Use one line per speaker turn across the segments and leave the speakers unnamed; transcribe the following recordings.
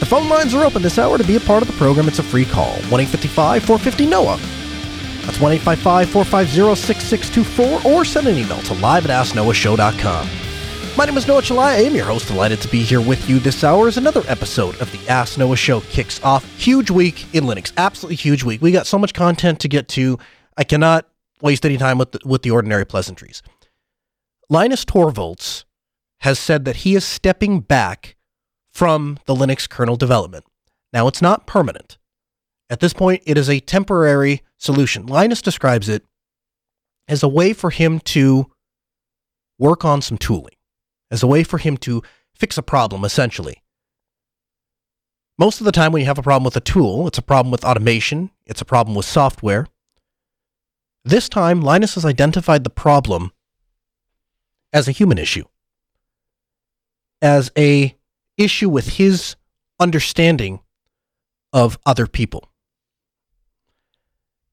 The phone lines are open this hour to be a part of the program. It's a free call 1 855 450 NOAH. That's 1 855 450 6624 or send an email to live at asknoahshow.com. My name is Noah Chelliah. I am your host. Delighted to be here with you this hour as another episode of the Ask Noah Show kicks off. Huge week in Linux. Absolutely huge week. We got so much content to get to. I cannot waste any time with the, with the ordinary pleasantries. Linus Torvalds has said that he is stepping back from the Linux kernel development. Now, it's not permanent. At this point, it is a temporary solution. Linus describes it as a way for him to work on some tooling, as a way for him to fix a problem, essentially. Most of the time, when you have a problem with a tool, it's a problem with automation, it's a problem with software, this time, Linus has identified the problem as a human issue, as a issue with his understanding of other people.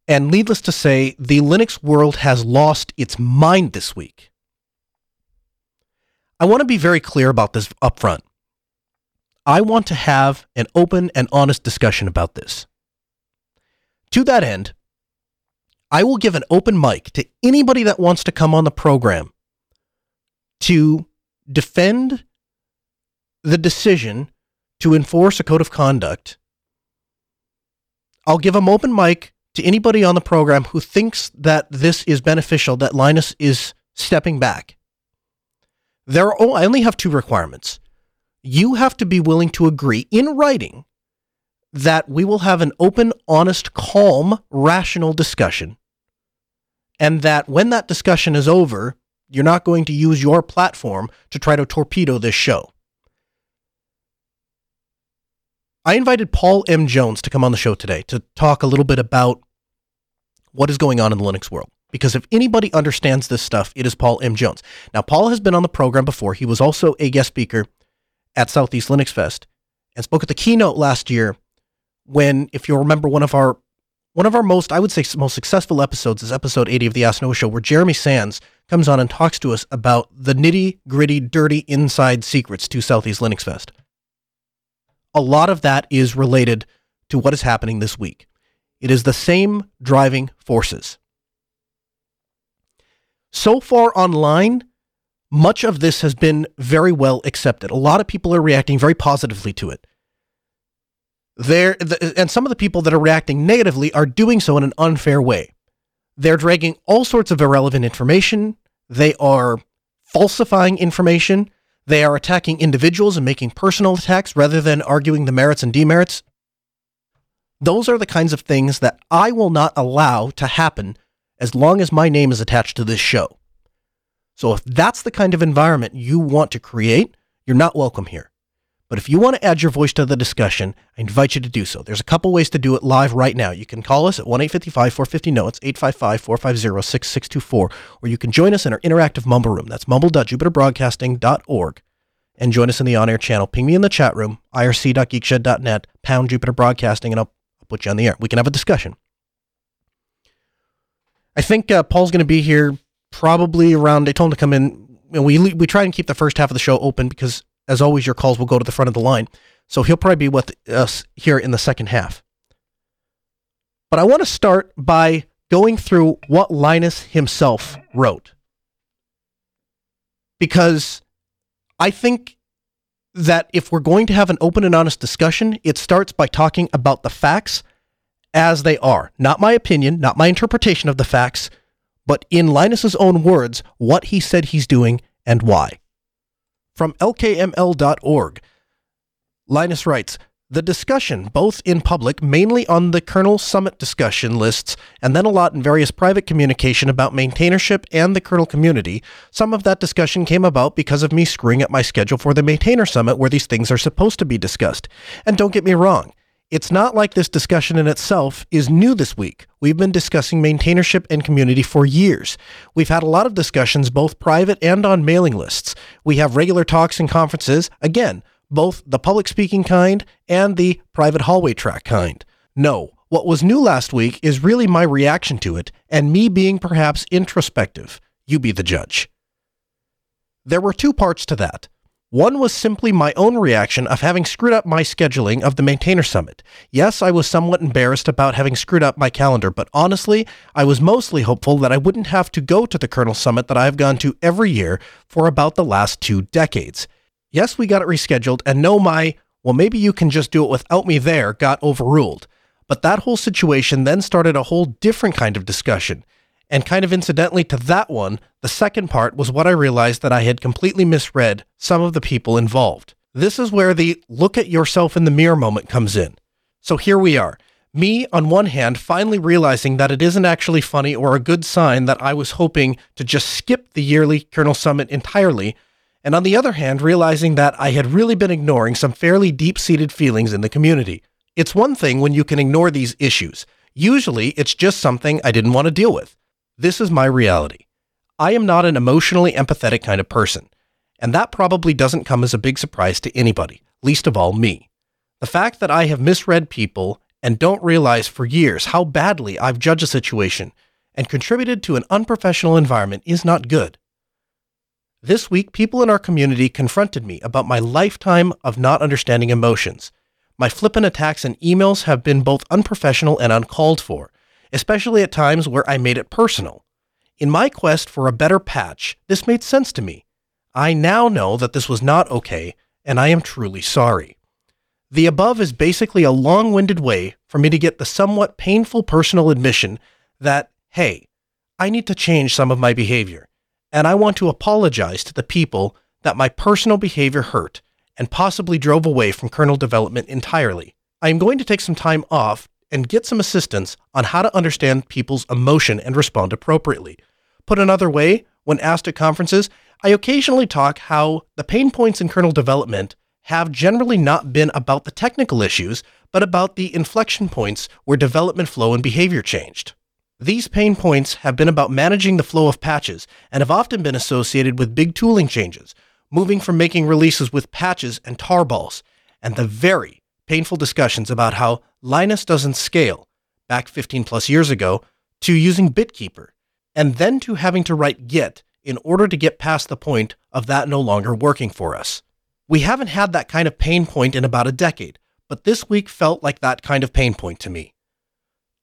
And needless to say, the Linux world has lost its mind this week. I want to be very clear about this up front. I want to have an open and honest discussion about this. To that end, I will give an open mic to anybody that wants to come on the program to defend the decision to enforce a code of conduct. I'll give an open mic to anybody on the program who thinks that this is beneficial, that Linus is stepping back. There are, I only have two requirements. You have to be willing to agree in writing that we will have an open, honest, calm, rational discussion. And that when that discussion is over, you're not going to use your platform to try to torpedo this show. I invited Paul M. Jones to come on the show today to talk a little bit about what is going on in the Linux world. Because if anybody understands this stuff, it is Paul M. Jones. Now, Paul has been on the program before. He was also a guest speaker at Southeast Linux Fest and spoke at the keynote last year when, if you'll remember, one of our one of our most, I would say, most successful episodes is episode 80 of the Ask Show, where Jeremy Sands comes on and talks to us about the nitty gritty, dirty inside secrets to Southeast Linux Fest. A lot of that is related to what is happening this week. It is the same driving forces. So far online, much of this has been very well accepted. A lot of people are reacting very positively to it. There the, and some of the people that are reacting negatively are doing so in an unfair way. They're dragging all sorts of irrelevant information. They are falsifying information. They are attacking individuals and making personal attacks rather than arguing the merits and demerits. Those are the kinds of things that I will not allow to happen as long as my name is attached to this show. So if that's the kind of environment you want to create, you're not welcome here. But if you want to add your voice to the discussion, I invite you to do so. There's a couple ways to do it live right now. You can call us at 1 855 450 NOAH, 855 450 6624, or you can join us in our interactive Mumble room. That's mumble.jupiterbroadcasting.org. And join us in the on air channel. Ping me in the chat room, irc.geekshed.net, pound Jupiter Broadcasting, and I'll, put you on the air. We can have a discussion. I think uh, Paul's going to be here probably around, I told him to come in. We, we try and keep the first half of the show open because as always, your calls will go to the front of the line. So he'll probably be with us here in the second half. But I want to start by going through what Linus himself wrote. Because I think that if we're going to have an open and honest discussion, it starts by talking about the facts as they are. Not my opinion, not my interpretation of the facts, but in Linus's own words, what he said he's doing and why. From lkml.org, Linus writes, the discussion, both in public, mainly on the kernel summit discussion lists, and then a lot in various private communication about maintainership and the kernel community, some of that discussion came about because of me screwing up my schedule for the maintainer summit where these things are supposed to be discussed. And don't get me wrong, It's not like this discussion in itself is new this week. We've been discussing maintainership and community for years. We've had a lot of discussions, both private and on mailing lists. We have regular talks and conferences, again, both the public speaking kind and the private hallway track kind. No, what was new last week is really my reaction to it and me being perhaps introspective. You be the judge. There were two parts to that. One was simply my own reaction of having screwed up my scheduling of the Maintainer Summit. Yes, I was somewhat embarrassed about having screwed up my calendar, but honestly, I was mostly hopeful that I wouldn't have to go to the Kernel Summit that I've gone to every year for about the last two decades. Yes, we got it rescheduled, and no, my, well, maybe you can just do it without me there got overruled. But that whole situation then started a whole different kind of discussion. And kind of incidentally to that one, the second part was what I realized that I had completely misread some of the people involved. This is where the look at yourself in the mirror moment comes in. So here we are. Me, on one hand, finally realizing that it isn't actually funny or a good sign that I was hoping to just skip the yearly Kernel Summit entirely, and on the other hand, realizing that I had really been ignoring some fairly deep seated feelings in the community. It's one thing when you can ignore these issues. Usually, it's just something I didn't want to deal with. This is my reality. I am not an emotionally empathetic kind of person, and that probably doesn't come as a big surprise to anybody, least of all me. The fact that I have misread people and don't realize for years how badly I've judged a situation and contributed to an unprofessional environment is not good. This week, people in our community confronted me about my lifetime of not understanding emotions. My flippant attacks and emails have been both unprofessional and uncalled for, especially at times where I made it personal. In my quest for a better patch, this made sense to me. I now know that this was not okay, and I am truly sorry. The above is basically a long winded way for me to get the somewhat painful personal admission that, hey, I need to change some of my behavior, and I want to apologize to the people that my personal behavior hurt and possibly drove away from kernel development entirely. I am going to take some time off and get some assistance on how to understand people's emotion and respond appropriately. Put another way, when asked at conferences, I occasionally talk how the pain points in kernel development have generally not been about the technical issues, but about the inflection points where development flow and behavior changed. These pain points have been about managing the flow of patches and have often been associated with big tooling changes, moving from making releases with patches and tarballs, and the very painful discussions about how Linus doesn't scale back 15 plus years ago to using BitKeeper, and then to having to write Git in order to get past the point of that no longer working for us. We haven't had that kind of pain point in about a decade, but this week felt like that kind of pain point to me.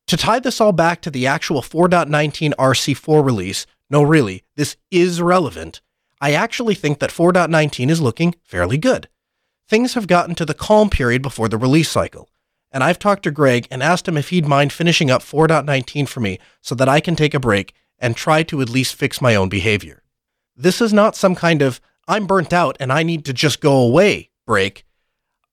To tie this all back to the actual 4.19 RC4 release, no, really, this is relevant. I actually think that 4.19 is looking fairly good things have gotten to the calm period before the release cycle. And I've talked to Greg and asked him if he'd mind finishing up 4.19 for me so that I can take a break and try to at least fix my own behavior. This is not some kind of I'm burnt out and I need to just go away break.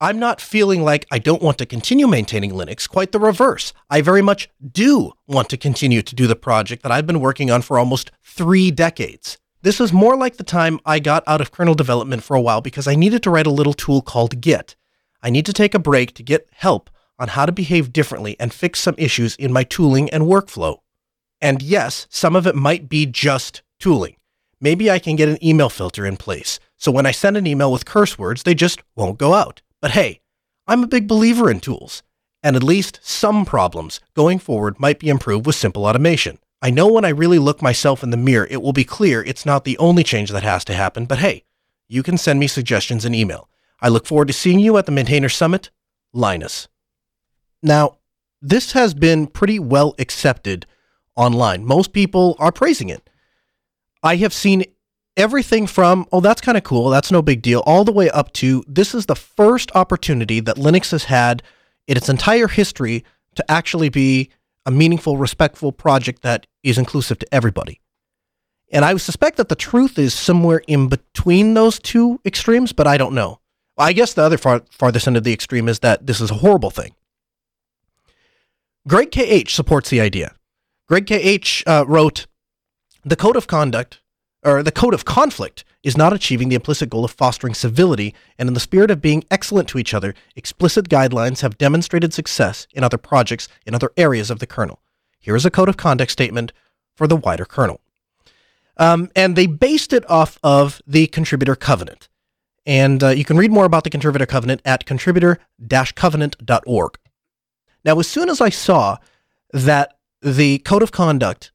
I'm not feeling like I don't want to continue maintaining Linux, quite the reverse. I very much do want to continue to do the project that I've been working on for almost three decades. This was more like the time I got out of kernel development for a while because I needed to write a little tool called Git. I need to take a break to get help on how to behave differently and fix some issues in my tooling and workflow. And yes, some of it might be just tooling. Maybe I can get an email filter in place. So when I send an email with curse words, they just won't go out. But hey, I'm a big believer in tools. And at least some problems going forward might be improved with simple automation. I know when I really look myself in the mirror, it will be clear it's not the only change that has to happen, but hey, you can send me suggestions in email. I look forward to seeing you at the Maintainer Summit, Linus. Now, this has been pretty well accepted online. Most people are praising it. I have seen everything from, oh, that's kind of cool, that's no big deal, all the way up to this is the first opportunity that Linux has had in its entire history to actually be a meaningful, respectful project that is inclusive to everybody. And I suspect that the truth is somewhere in between those two extremes, but I don't know. I guess the other far, farthest end of the extreme is that this is a horrible thing. Greg KH supports the idea. Greg KH uh, wrote The code of conduct or the code of conflict is not achieving the implicit goal of fostering civility, and in the spirit of being excellent to each other, explicit guidelines have demonstrated success in other projects in other areas of the kernel. Here is a code of conduct statement for the wider kernel. Um, and they based it off of the contributor covenant. And uh, you can read more about the contributor covenant at contributor covenant.org. Now, as soon as I saw that the code of conduct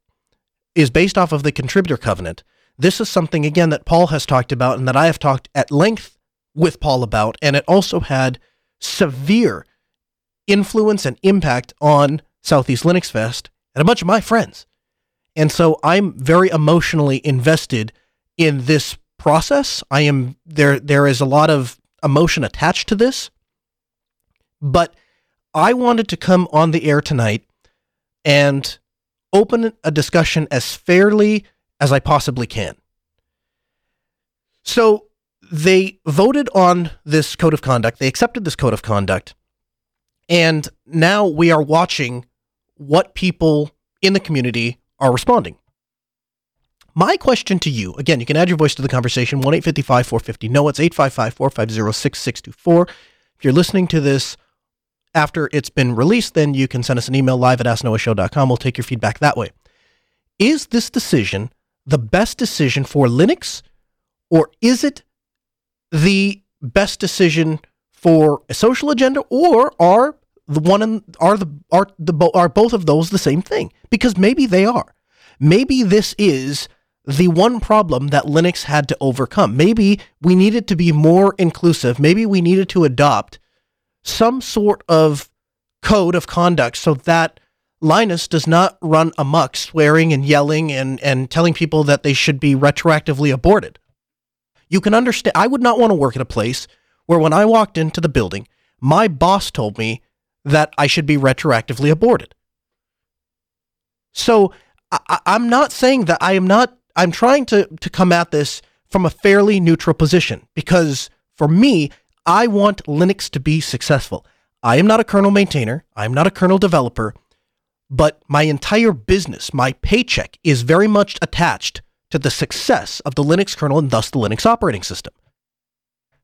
is based off of the contributor covenant, this is something, again, that Paul has talked about and that I have talked at length with Paul about. And it also had severe influence and impact on Southeast Linux Fest and a bunch of my friends. And so I'm very emotionally invested in this process. I am there there is a lot of emotion attached to this. But I wanted to come on the air tonight and open a discussion as fairly as I possibly can. So they voted on this code of conduct. They accepted this code of conduct. And now we are watching what people in the community are responding. My question to you, again, you can add your voice to the conversation, 1 855 450 No, it's 855 450 6624. If you're listening to this after it's been released, then you can send us an email live at asknoahshow.com. We'll take your feedback that way. Is this decision the best decision for Linux, or is it the best decision for a social agenda, or are the one and are the are the are both of those the same thing? Because maybe they are. Maybe this is the one problem that Linux had to overcome. Maybe we needed to be more inclusive. Maybe we needed to adopt some sort of code of conduct so that Linus does not run amok, swearing and yelling and, and telling people that they should be retroactively aborted. You can understand, I would not want to work at a place where when I walked into the building, my boss told me that I should be retroactively aborted. So I, am not saying that I am not, I'm trying to, to come at this from a fairly neutral position because for me, I want Linux to be successful. I am not a kernel maintainer, I'm not a kernel developer, but my entire business, my paycheck is very much attached to the success of the Linux kernel and thus the Linux operating system.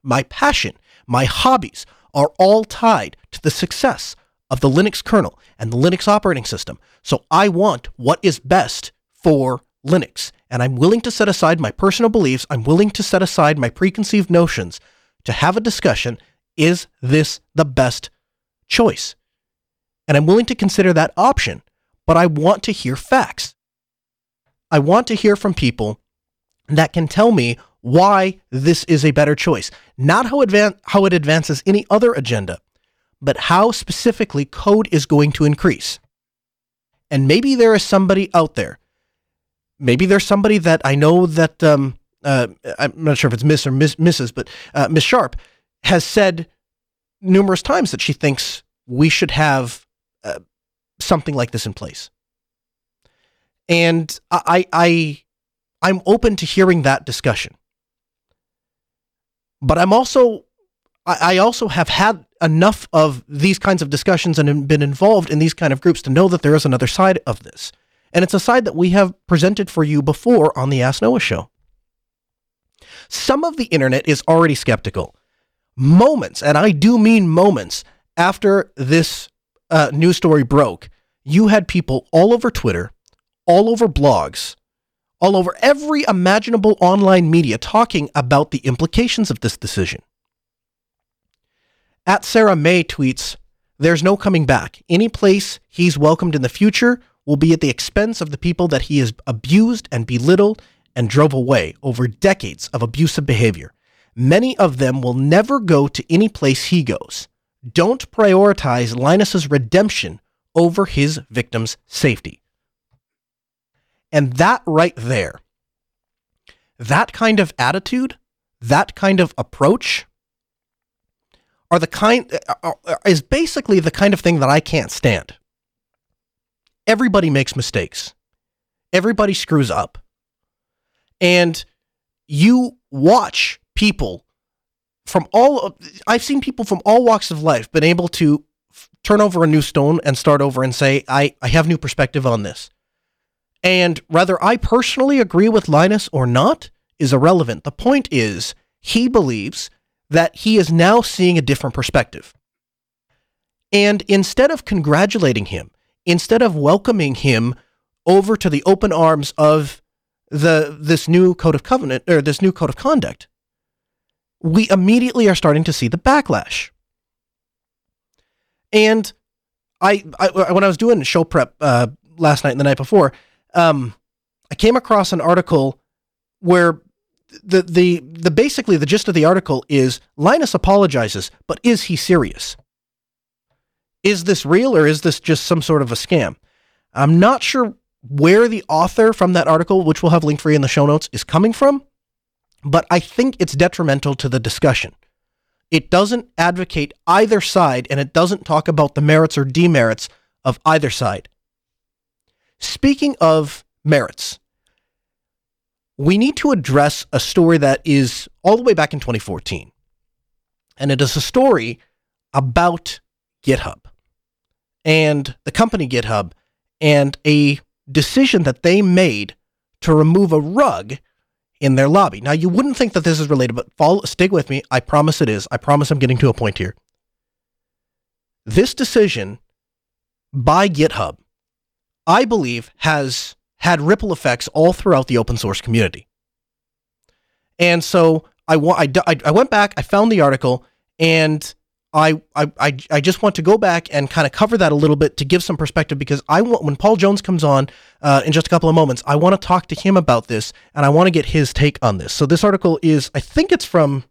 My passion, my hobbies are all tied to the success of the Linux kernel and the Linux operating system. So I want what is best for Linux. And I'm willing to set aside my personal beliefs. I'm willing to set aside my preconceived notions to have a discussion. Is this the best choice? And I'm willing to consider that option, but I want to hear facts. I want to hear from people that can tell me why this is a better choice. Not how, advan- how it advances any other agenda, but how specifically code is going to increase. And maybe there is somebody out there. Maybe there's somebody that I know that um, uh, I'm not sure if it's Miss or Miss, Mrs., but uh, Miss Sharp has said numerous times that she thinks we should have something like this in place. And I, I, I'm open to hearing that discussion. But I'm also, I, also have had enough of these kinds of discussions and been involved in these kind of groups to know that there is another side of this. And it's a side that we have presented for you before on the Ask Noah show. Some of the internet is already skeptical. Moments, and I do mean moments, after this uh, news story broke, you had people all over Twitter, all over blogs, all over every imaginable online media talking about the implications of this decision. At Sarah Mei tweets, There's no coming back. Any place he's welcomed in the future will be at the expense of the people that he has abused and belittled and drove away over decades of abusive behavior. Many of them will never go to any place he goes. Don't prioritize Linus's redemption over his victim's safety. And that right there, that kind of attitude, that kind of approach are the kind is basically the kind of thing that I can't stand. Everybody makes mistakes. Everybody screws up. And you watch people from all I've seen people from all walks of life been able to f- turn over a new stone and start over and say I I have new perspective on this. And whether I personally agree with Linus or not is irrelevant. The point is, he believes that he is now seeing a different perspective. And instead of congratulating him, instead of welcoming him over to the open arms of the this new code of covenant or this new code of conduct, we immediately are starting to see the backlash. And I, I when I was doing show prep uh, last night and the night before, um, I came across an article where the the the basically the gist of the article is Linus apologizes, but is he serious? Is this real or is this just some sort of a scam? I'm not sure where the author from that article, which we'll have linked for you in the show notes, is coming from, but I think it's detrimental to the discussion. It doesn't advocate either side and it doesn't talk about the merits or demerits of either side. Speaking of merits, we need to address a story that is all the way back in 2014. And it is a story about GitHub and the company GitHub and a decision that they made to remove a rug in their lobby. Now, you wouldn't think that this is related, but follow, stick with me. I promise it is. I promise I'm getting to a point here. This decision by GitHub, I believe, has had ripple effects all throughout the open source community. And so I, I, I went back, I found the article, and I, I, I just want to go back and kind of cover that a little bit to give some perspective because I want when Paul Jones comes on uh, in just a couple of moments, I want to talk to him about this and I want to get his take on this. So this article is, I think it's from,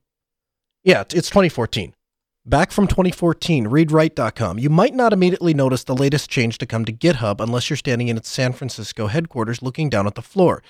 yeah, it's 2014. Back from 2014, readwrite.com. You might not immediately notice the latest change to come to GitHub unless you're standing in its San Francisco headquarters looking down at the floor.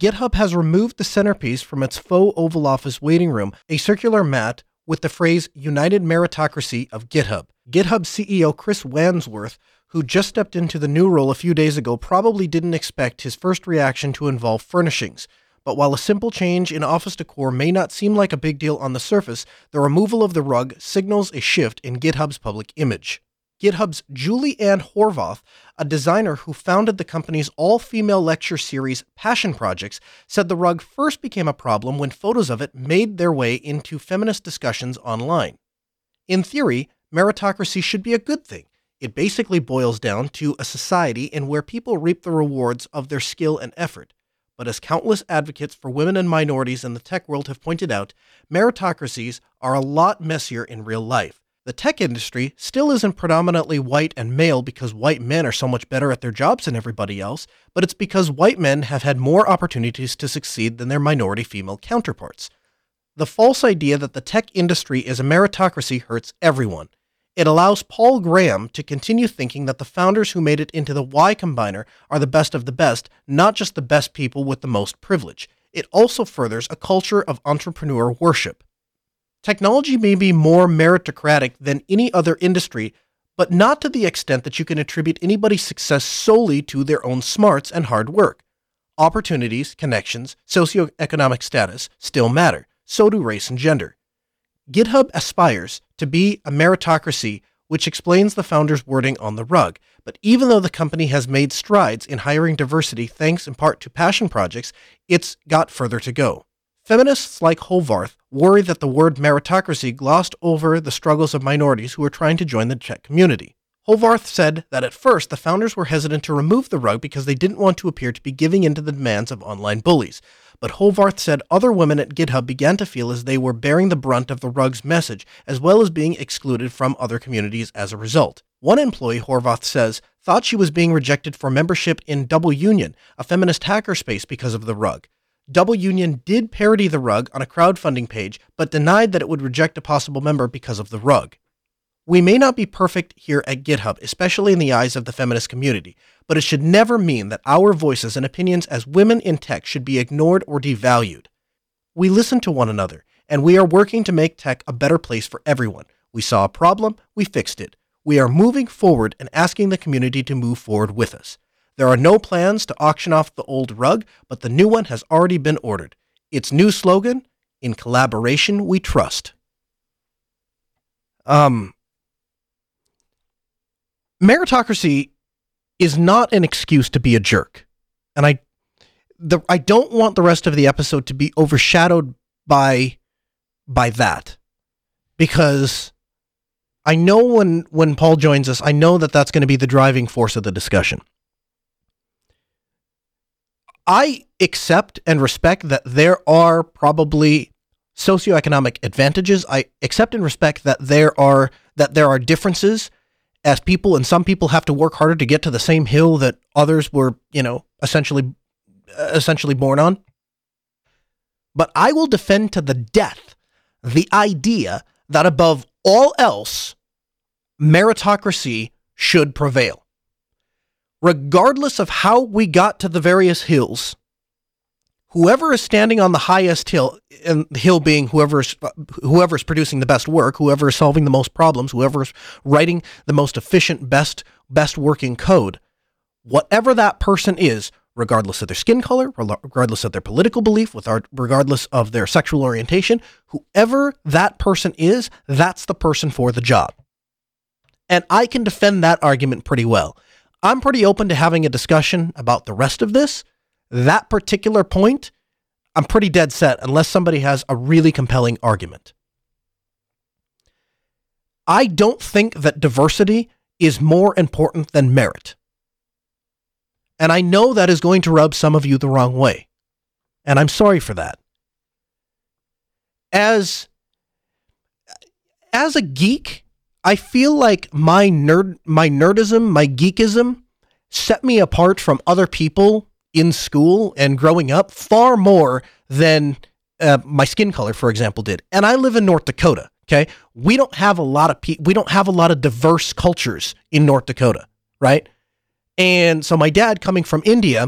GitHub has removed the centerpiece from its faux Oval Office waiting room, a circular mat with the phrase United Meritocracy of GitHub. GitHub CEO Chris Wanstrath, who just stepped into the new role a few days ago, probably didn't expect his first reaction to involve furnishings. But while a simple change in office decor may not seem like a big deal on the surface, the removal of the rug signals a shift in GitHub's public image. GitHub's Julie Ann Horvath, a designer who founded the company's all female lecture series Passion Projects, said the rug first became a problem when photos of it made their way into feminist discussions online. In theory, meritocracy should be a good thing. It basically boils down to a society in where people reap the rewards of their skill and effort. But as countless advocates for women and minorities in the tech world have pointed out, meritocracies are a lot messier in real life. The tech industry still isn't predominantly white and male because white men are so much better at their jobs than everybody else, but it's because white men have had more opportunities to succeed than their minority female counterparts. The false idea that the tech industry is a meritocracy hurts everyone. It allows Paul Graham to continue thinking that the founders who made it into the Y Combinator are the best of the best, not just the best people with the most privilege. It also furthers a culture of entrepreneur worship. Technology may be more meritocratic than any other industry, but not to the extent that you can attribute anybody's success solely to their own smarts and hard work. Opportunities, connections, socioeconomic status still matter. So do race and gender. GitHub aspires to be a meritocracy, which explains the founder's wording on the rug. But even though the company has made strides in hiring diversity thanks in part to passion projects, it's got further to go. Feminists like Horvath worry that the word meritocracy glossed over the struggles of minorities who are trying to join the tech community. Horvath said that at first the founders were hesitant to remove the rug because they didn't want to appear to be giving in to the demands of online bullies. But Horvath said other women at GitHub began to feel as they were bearing the brunt of the rug's message, as well as being excluded from other communities as a result. One employee, Horvath says, thought she was being rejected for membership in Double Union, a feminist hackerspace, because of the rug. Double Union did parody the rug on a crowdfunding page, but denied that it would reject a possible member because of the rug. We may not be perfect here at GitHub, especially in the eyes of the feminist community, but it should never mean that our voices and opinions as women in tech should be ignored or devalued. We listen to one another, and we are working to make tech a better place for everyone. We saw a problem, we fixed it. We are moving forward and asking the community to move forward with us. There are no plans to auction off the old rug, but the new one has already been ordered. Its new slogan, In Collaboration We Trust. Um, meritocracy is not an excuse to be a jerk. and I the I don't want the rest of the episode to be overshadowed by by that because I know when when Paul joins us, I know that that's going to be the driving force of the discussion. I accept and respect that there are probably socioeconomic advantages. I accept and respect that there are that there are differences as people and some people have to work harder to get to the same hill that others were, you know, essentially essentially born on. But I will defend to the death the idea that above all else meritocracy should prevail. Regardless of how we got to the various hills, whoever is standing on the highest hill, and the hill being whoever's whoever's producing the best work, whoever is solving the most problems, whoever is writing the most efficient, best best working code, whatever that person is, regardless of their skin color, regardless of their political belief, regardless of their sexual orientation, whoever that person is, that's the person for the job. And I can defend that argument pretty well. I'm pretty open to having a discussion about the rest of this that particular point, I'm pretty dead set unless somebody has a really compelling argument. I don't think that diversity is more important than merit. And I know that is going to rub some of you the wrong way. And I'm sorry for that. As as a geek, I feel like my nerd my nerdism, my geekism set me apart from other people in school and growing up far more than uh, my skin color, for example, did. And I live in North Dakota. Okay, we don't have a lot of pe- we don't have a lot of diverse cultures in North Dakota, right? And so my dad coming from India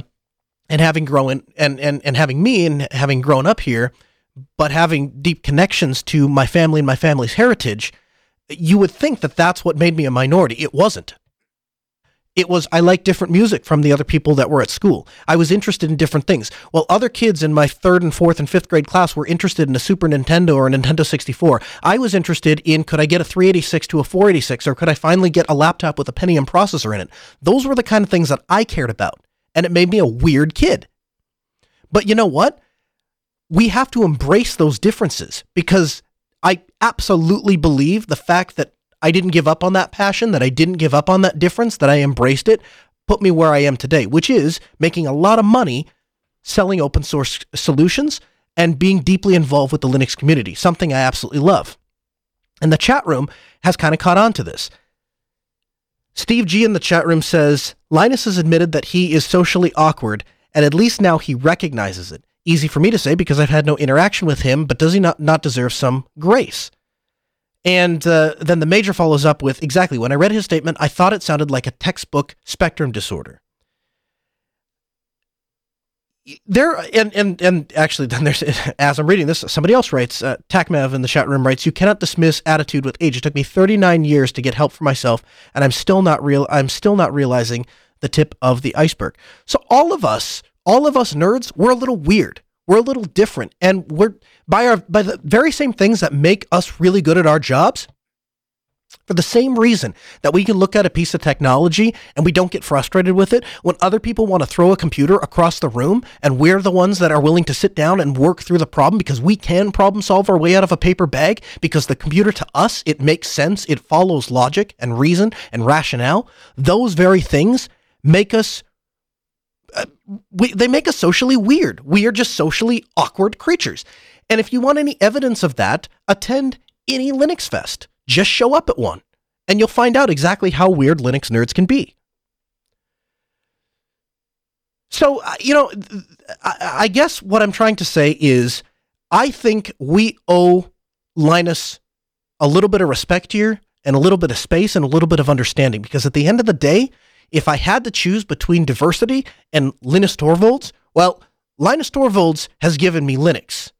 and having grown and and and having me and having grown up here, but having deep connections to my family and my family's heritage, you would think that that's what made me a minority. It wasn't. It was, I like different music from the other people that were at school. I was interested in different things. While other kids in my third and fourth and fifth grade class were interested in a Super Nintendo or a Nintendo 64, I was interested in could I get a 386 to a 486 or could I finally get a laptop with a Pentium processor in it? Those were the kind of things that I cared about. And it made me a weird kid. But you know what? We have to embrace those differences because I absolutely believe the fact that I didn't give up on that passion, that I didn't give up on that difference, that I embraced it, put me where I am today, which is making a lot of money selling open source solutions and being deeply involved with the Linux community, something I absolutely love. And the chat room has kind of caught on to this. Steve G in the chat room says Linus has admitted that he is socially awkward, and at least now he recognizes it. Easy for me to say because I've had no interaction with him, but does he not, not deserve some grace? And uh, then the major follows up with exactly when I read his statement, I thought it sounded like a textbook spectrum disorder. There and and and actually, then there's as I'm reading this, somebody else writes. Uh, Takmev in the chat room writes, "You cannot dismiss attitude with age. It took me 39 years to get help for myself, and I'm still not real. I'm still not realizing the tip of the iceberg. So all of us, all of us nerds, we're a little weird. We're a little different, and we're by our by the very same things that make us really good at our jobs. For the same reason that we can look at a piece of technology and we don't get frustrated with it, when other people want to throw a computer across the room and we're the ones that are willing to sit down and work through the problem because we can problem solve our way out of a paper bag because the computer to us, it makes sense, it follows logic and reason and rationale. Those very things make us uh, we, they make us socially weird. We are just socially awkward creatures. And if you want any evidence of that, attend any Linux Fest. Just show up at one, and you'll find out exactly how weird Linux nerds can be. So, uh, you know, I guess what I'm trying to say is I think we owe Linus a little bit of respect here and a little bit of space and a little bit of understanding because at the end of the day, if I had to choose between diversity and Linus Torvalds, well, Linus Torvalds has given me Linux.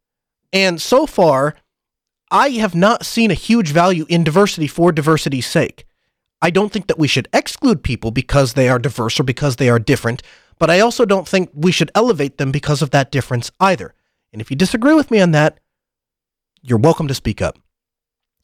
And so far, I have not seen a huge value in diversity for diversity's sake. I don't think that we should exclude people because they are diverse or because they are different, but I also don't think we should elevate them because of that difference either. And if you disagree with me on that, you're welcome to speak up.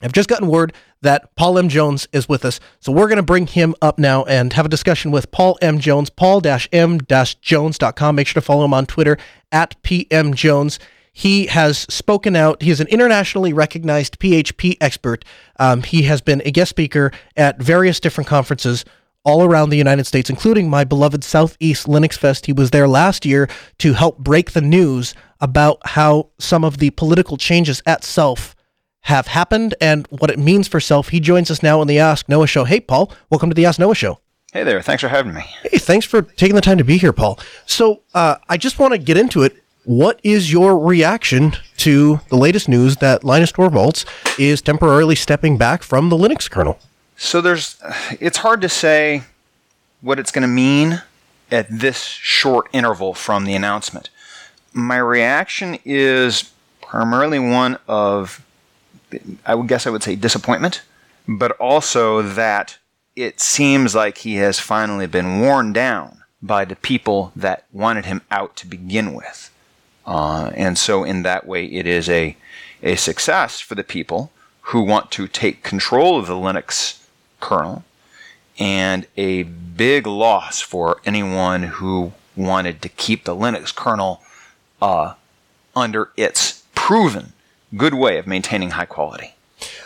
I've just gotten word that Paul M. Jones is with us. So we're going to bring him up now and have a discussion with Paul M. Jones, paul-m-jones.com. Make sure to follow him on Twitter at pmjones. He has spoken out. He is an internationally recognized PHP expert. Um, he has been a guest speaker at various different conferences all around the United States, including my beloved Southeast Linux Fest. He was there last year to help break the news about how some of the political changes at Self have happened and what it means for Self. He joins us now on the Ask Noah Show. Hey, Paul, welcome to the Ask Noah Show.
Hey there, thanks for having me.
Hey, thanks for taking the time to be here, Paul. So, uh, I just want to get into it. What is your reaction to the latest news that Linus Torvalds is temporarily stepping back from the Linux kernel?
So there's, it's hard to say what it's going to mean at this short interval from the announcement. My reaction is primarily one of, I would guess I would say disappointment, but also that it seems like he has finally been worn down by the people that wanted him out to begin with. Uh, and so, in that way, it is a, a success for the people who want to take control of the Linux kernel, and a big loss for anyone who wanted to keep the Linux kernel uh, under its proven good way of maintaining high quality.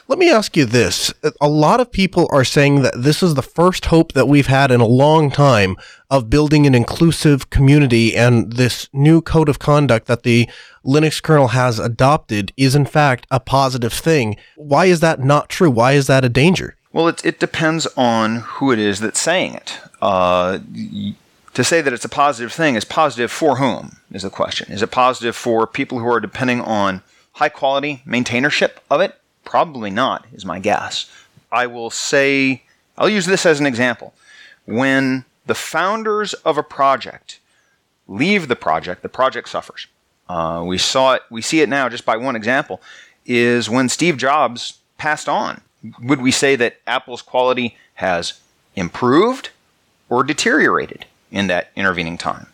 Let me ask you this. A lot of people are saying that this is the first hope that we've had in a long time of building an inclusive community, and this new code of conduct that the Linux kernel has adopted is, in fact, a positive thing. Why is that not true? Why is that a danger?
Well, it, it depends on who it is that's saying it. Uh, to say that it's a positive thing is positive for whom is the question. Is it positive for people who are depending on high quality maintainership of it? Probably not, is my guess. I will say, I'll use this as an example. When the founders of a project leave the project, the project suffers. Uh, we saw it, we see it now just by one example, is when Steve Jobs passed on. Would we say that Apple's quality has improved or deteriorated in that intervening time?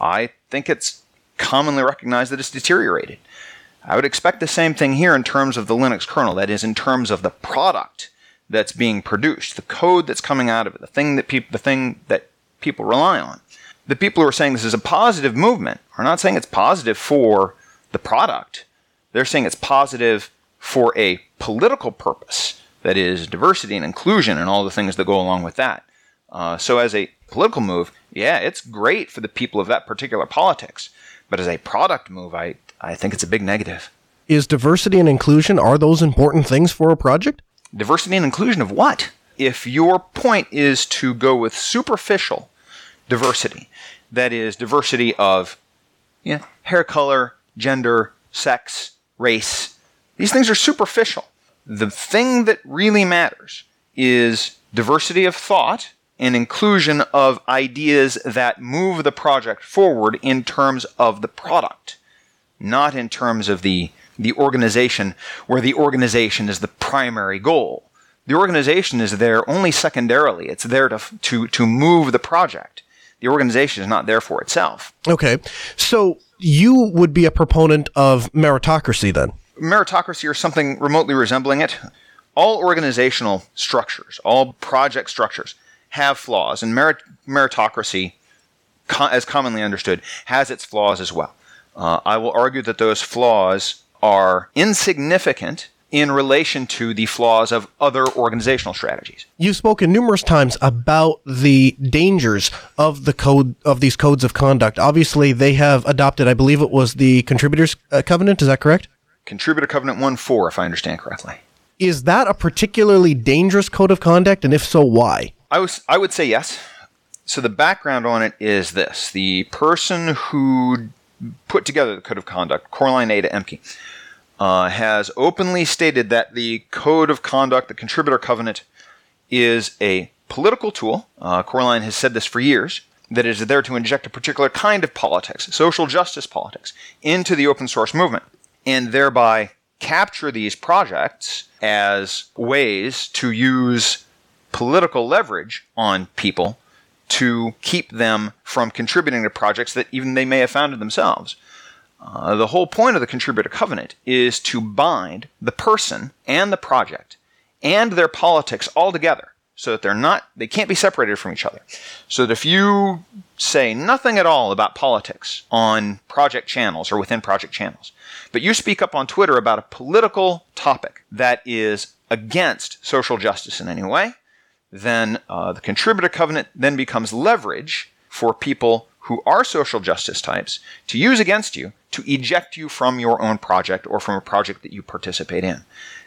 I think it's commonly recognized that it's deteriorated. I would expect the same thing here in terms of the Linux kernel, that is, in terms of the product that's being produced, the code that's coming out of it, the thing that people, the thing that people rely on. The people who are saying this is a positive movement are not saying it's positive for the product. They're saying it's positive for a political purpose, that is, diversity and inclusion and all the things that go along with that. Uh, so, as a political move, yeah, it's great for the people of that particular politics. But as a product move, I, I think it's a big negative.
Is diversity and inclusion, are those important things for a project?
Diversity and inclusion of what? If your point is to go with superficial diversity, that is, diversity of you know, hair color, gender, sex, race, these things are superficial. The thing that really matters is diversity of thought and inclusion of ideas that move the project forward in terms of the product not in terms of the, the organization, where the organization is the primary goal. The organization is there only secondarily. It's there to, to, to move the project. The organization is not there for itself.
Okay. So you would be a proponent of meritocracy then?
Meritocracy or something remotely resembling it. All organizational structures, all project structures have flaws, and merit- meritocracy, co- as commonly understood, has its flaws as well. Uh, I will argue that those flaws are insignificant in relation to the flaws of other organizational strategies.
You've spoken numerous times about the dangers of the code of these codes of conduct. Obviously, they have adopted, I believe it was the contributors uh, covenant, is that correct?
Contributor covenant 1 4 if I understand correctly.
Is that a particularly dangerous code of conduct and if so why?
I was I would say yes. So the background on it is this. The person who put together the code of conduct, Coraline Ada Ehmke, uh, has openly stated that the code of conduct, the contributor covenant, is a political tool. Uh, Coraline has said this for years. That it is there to inject a particular kind of politics, social justice politics, into the open source movement, and thereby capture these projects as ways to use political leverage on people to keep them from contributing to projects that even they may have founded themselves. Uh, the whole point of the contributor covenant is to bind the person and the project and their politics all together so that they're not they can't be separated from each other so that if you say nothing at all about politics on project channels or within project channels but you speak up on twitter about a political topic that is against social justice in any way then uh, the contributor covenant then becomes leverage for people who are social justice types to use against you to eject you from your own project or from a project that you participate in.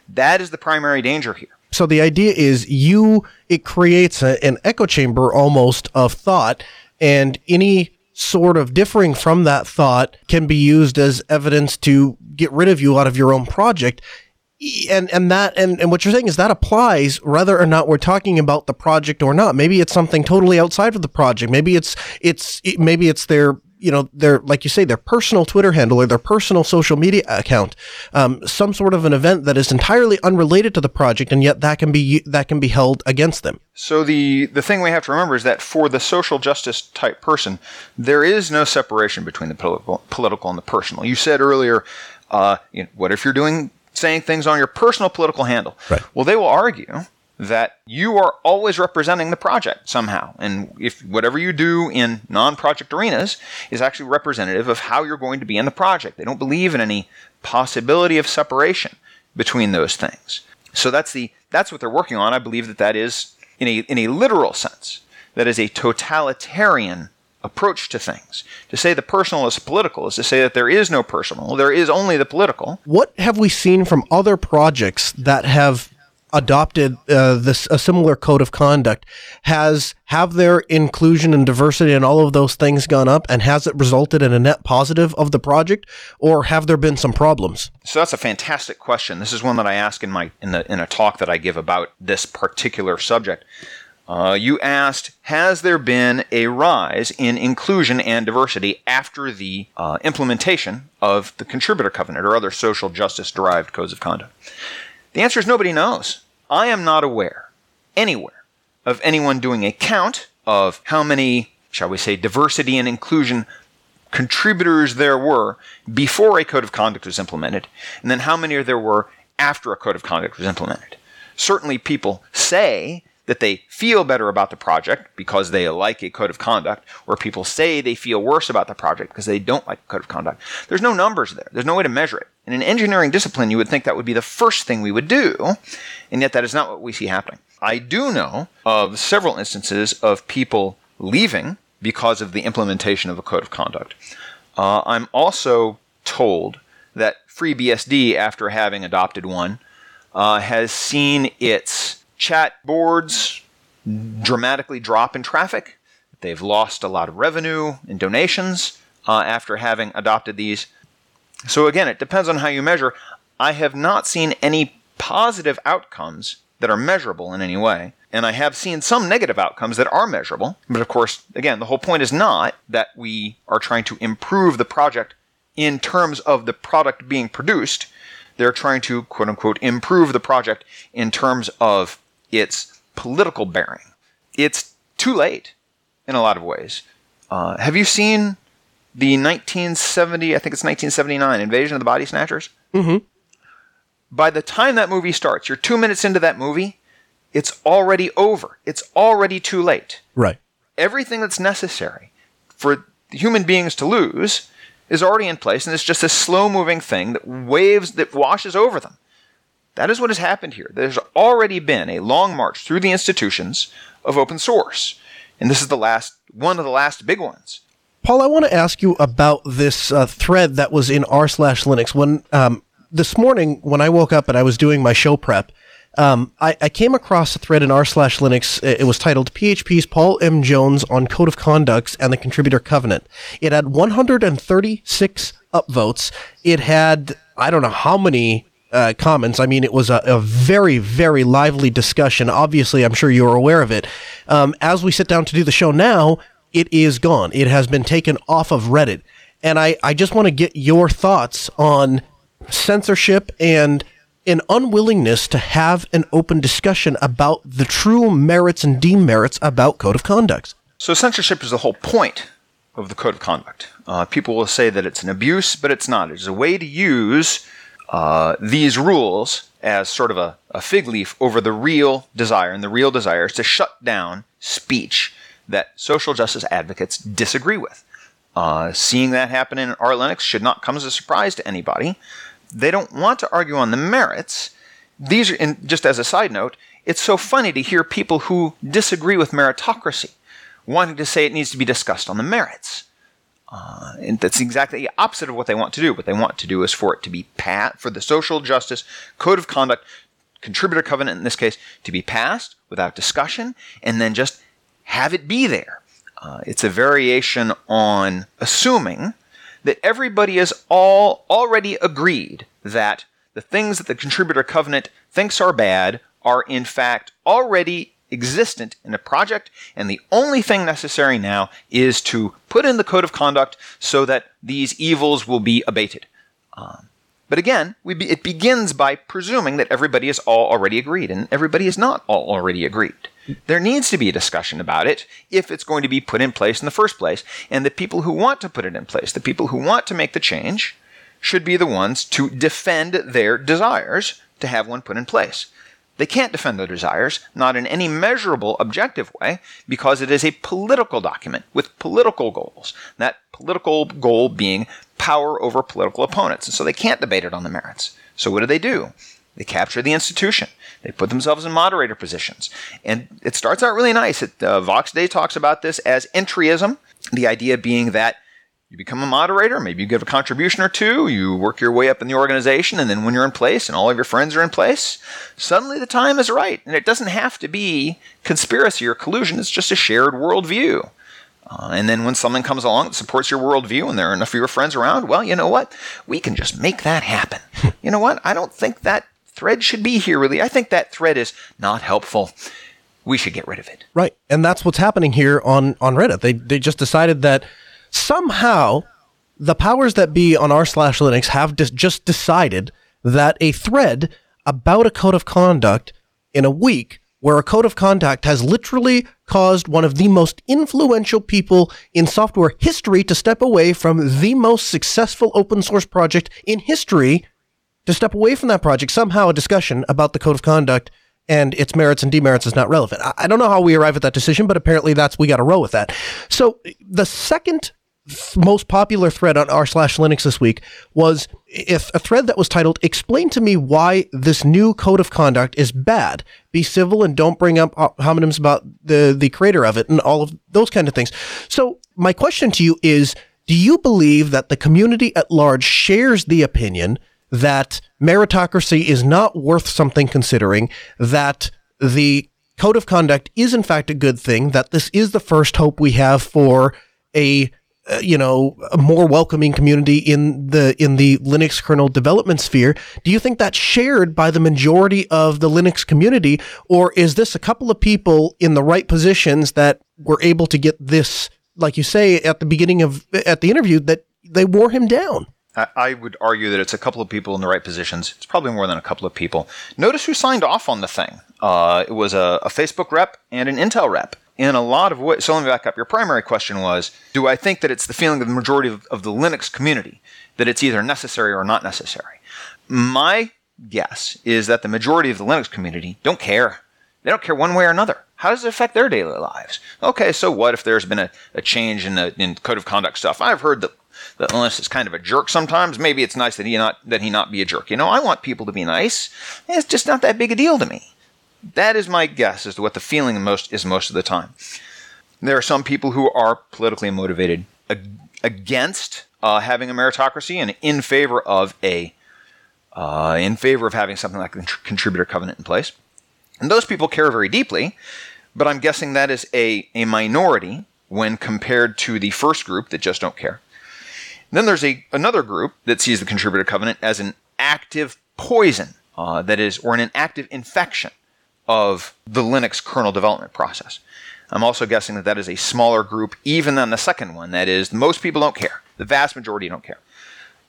That is the primary danger here.
So the idea is you it creates a, an echo chamber almost of thought and any sort of differing from that thought can be used as evidence to get rid of you out of your own project and and that and, and what you're saying is that applies whether or not we're talking about the project or not. Maybe it's something totally outside of the project. Maybe it's it's maybe it's their you know their like you say their personal twitter handle or their personal social media account. Um, some sort of an event that is entirely unrelated to the project and yet that can be that can be held against them.
So the the thing we have to remember is that for the social justice type person there is no separation between the political political and the personal. You said earlier uh, you know, what if you're doing saying things on your personal political handle.
Right.
Well, they will argue that you are always representing the project somehow. And if whatever you do in non project arenas is actually representative of how you're going to be in the project, they don't believe in any possibility of separation between those things. So that's the that's what they're working on. I believe that that is in a in a literal sense that is a totalitarian approach to things. To say the personal is political is to say that there is no personal, there is only the political.
What have we seen from other projects that have adopted uh, this a similar code of conduct has have their inclusion and diversity and all of those things gone up and has it resulted in a net positive of the project or have there been some problems
so that's a fantastic question this is one that i ask in my in the in a talk that i give about this particular subject uh, you asked, has there been a rise in inclusion and diversity after the uh, implementation of the contributor covenant or other social justice derived codes of conduct? The answer is nobody knows. I am not aware anywhere of anyone doing a count of how many, shall we say, diversity and inclusion contributors there were before a code of conduct was implemented, and then how many there were after a code of conduct was implemented. Certainly, people say that they feel better about the project because they like a code of conduct, or people say they feel worse about the project because they don't like a code of conduct. There's no numbers there. There's no way to measure it. In an engineering discipline, you would think that would be the first thing we would do, and yet that is not what we see happening. I do know of several instances of people leaving because of the implementation of a code of conduct. Uh, I'm also told that FreeBSD, after having adopted one, uh, has seen its chat boards dramatically drop in traffic. They've lost a lot of revenue and donations uh, after having adopted these. So, again, it depends on how you measure. I have not seen any positive outcomes that are measurable in any way. And I have seen some negative outcomes that are measurable. But of course, again, the whole point is not that we are trying to improve the project in terms of the product being produced. They're trying to, quote unquote, improve the project in terms of its political bearing. It's too late in a lot of ways. Uh, have you seen the 1970, I think it's 1979, Invasion of the Body Snatchers?
Mm-hmm.
By the time that movie starts, you're two minutes into that movie, it's already over. It's already too late.
Right.
Everything that's necessary for human beings to lose is already in place, and it's just a slow moving thing that waves, that washes over them. That is what has happened here. There's already been a long march through the institutions of open source. And this is the last one of the last big ones.
Paul, I want to ask you about this uh, thread that was in r slash Linux. When um, this morning, when I woke up and I was doing my show prep, um, I, I, came across a thread in r slash Linux. It was titled PHP's Paul M. Jones on Code of Conducts and the Contributor Covenant. It had 136 upvotes. It had I don't know how many uh, comments. I mean, it was a, a, very, very lively discussion. Obviously, I'm sure you're aware of it. Um, as we sit down to do the show now, it is gone. It has been taken off of Reddit. And I, I just want to get your thoughts on censorship and an unwillingness to have an open discussion about the true merits and demerits about code of conduct.
So, censorship is the whole point of the code of conduct. Uh, people will say that it's an abuse, but it's not. It's a way to use uh, these rules as sort of a, a fig leaf over the real desire, and the real desire is to shut down speech that social justice advocates disagree with. Uh, seeing that happen in R Linux should not come as a surprise to anybody. They don't want to argue on the merits. These are, and just as a side note, it's so funny to hear people who disagree with meritocracy wanting to say it needs to be discussed on the merits. Uh, and that's exactly the opposite of what they want to do. What they want to do is for it to be pat for the social justice code of conduct contributor covenant in this case to be passed without discussion and then just have it be there. Uh, it's a variation on assuming that everybody is all already agreed that the things that the contributor covenant thinks are bad are in fact already existent in a project, and the only thing necessary now is to put in the code of conduct so that these evils will be abated. Um, but again, be, it begins by presuming that everybody is all already agreed, and everybody is not all already agreed. There needs to be a discussion about it if it's going to be put in place in the first place, and the people who want to put it in place, the people who want to make the change, should be the ones to defend their desires to have one put in place. They can't defend their desires, not in any measurable, objective way, because it is a political document with political goals. That political goal being power over political opponents. And so they can't debate it on the merits. So what do they do? They capture the institution. They put themselves in moderator positions. And it starts out really nice. It, uh, Vox Day talks about this as entryism, the idea being that you become a moderator, maybe you give a contribution or two, you work your way up in the organization, and then when you're in place and all of your friends are in place, suddenly the time is right. And it doesn't have to be conspiracy or collusion, it's just a shared worldview. Uh, and then when someone comes along that supports your worldview and there are enough of your friends around, well, you know what? We can just make that happen. you know what? I don't think that thread should be here, really. I think that thread is not helpful. We should get rid of it.
Right. And that's what's happening here on, on Reddit. They, they just decided that somehow the powers that be on r slash Linux have dis- just decided that a thread about a code of conduct in a week where a code of conduct has literally caused one of the most influential people in software history to step away from the most successful open source project in history to step away from that project. Somehow a discussion about the code of conduct and its merits and demerits is not relevant. I don't know how we arrive at that decision, but apparently that's we got to roll with that. So the second most popular thread on r slash Linux this week was if a thread that was titled "Explain to me why this new code of conduct is bad. Be civil and don't bring up uh, homonyms about the the creator of it and all of those kind of things." So my question to you is: Do you believe that the community at large shares the opinion that meritocracy is not worth something considering? That the code of conduct is in fact a good thing. That this is the first hope we have for a uh, you know a more welcoming community in the in the Linux kernel development sphere. Do you think that's shared by the majority of the Linux community, or is this a couple of people in the right positions that were able to get this, like you say at the beginning of at the interview, that they wore him down?
I would argue that it's a couple of people in the right positions. It's probably more than a couple of people. Notice who signed off on the thing. Uh, it was a, a Facebook rep and an Intel rep in a lot of ways. So let me back up. Your primary question was Do I think that it's the feeling of the majority of, of the Linux community that it's either necessary or not necessary? My guess is that the majority of the Linux community don't care. They don't care one way or another. How does it affect their daily lives? Okay, so what if there's been a, a change in the in code of conduct stuff? I've heard that that Linus is kind of a jerk sometimes. Maybe it's nice that he not that he not be a jerk. You know, I want people to be nice. It's just not that big a deal to me. That is my guess as to what the feeling most is most of the time. There are some people who are politically motivated against uh, having a meritocracy and in favor of a uh, in favor of having something like a contributor covenant in place. And those people care very deeply, but I'm guessing that is a, a minority when compared to the first group that just don't care. Then there's a another group that sees the contributor covenant as an active poison, uh, that is, or an active infection of the Linux kernel development process. I'm also guessing that that is a smaller group even than the second one. That is, most people don't care. The vast majority don't care.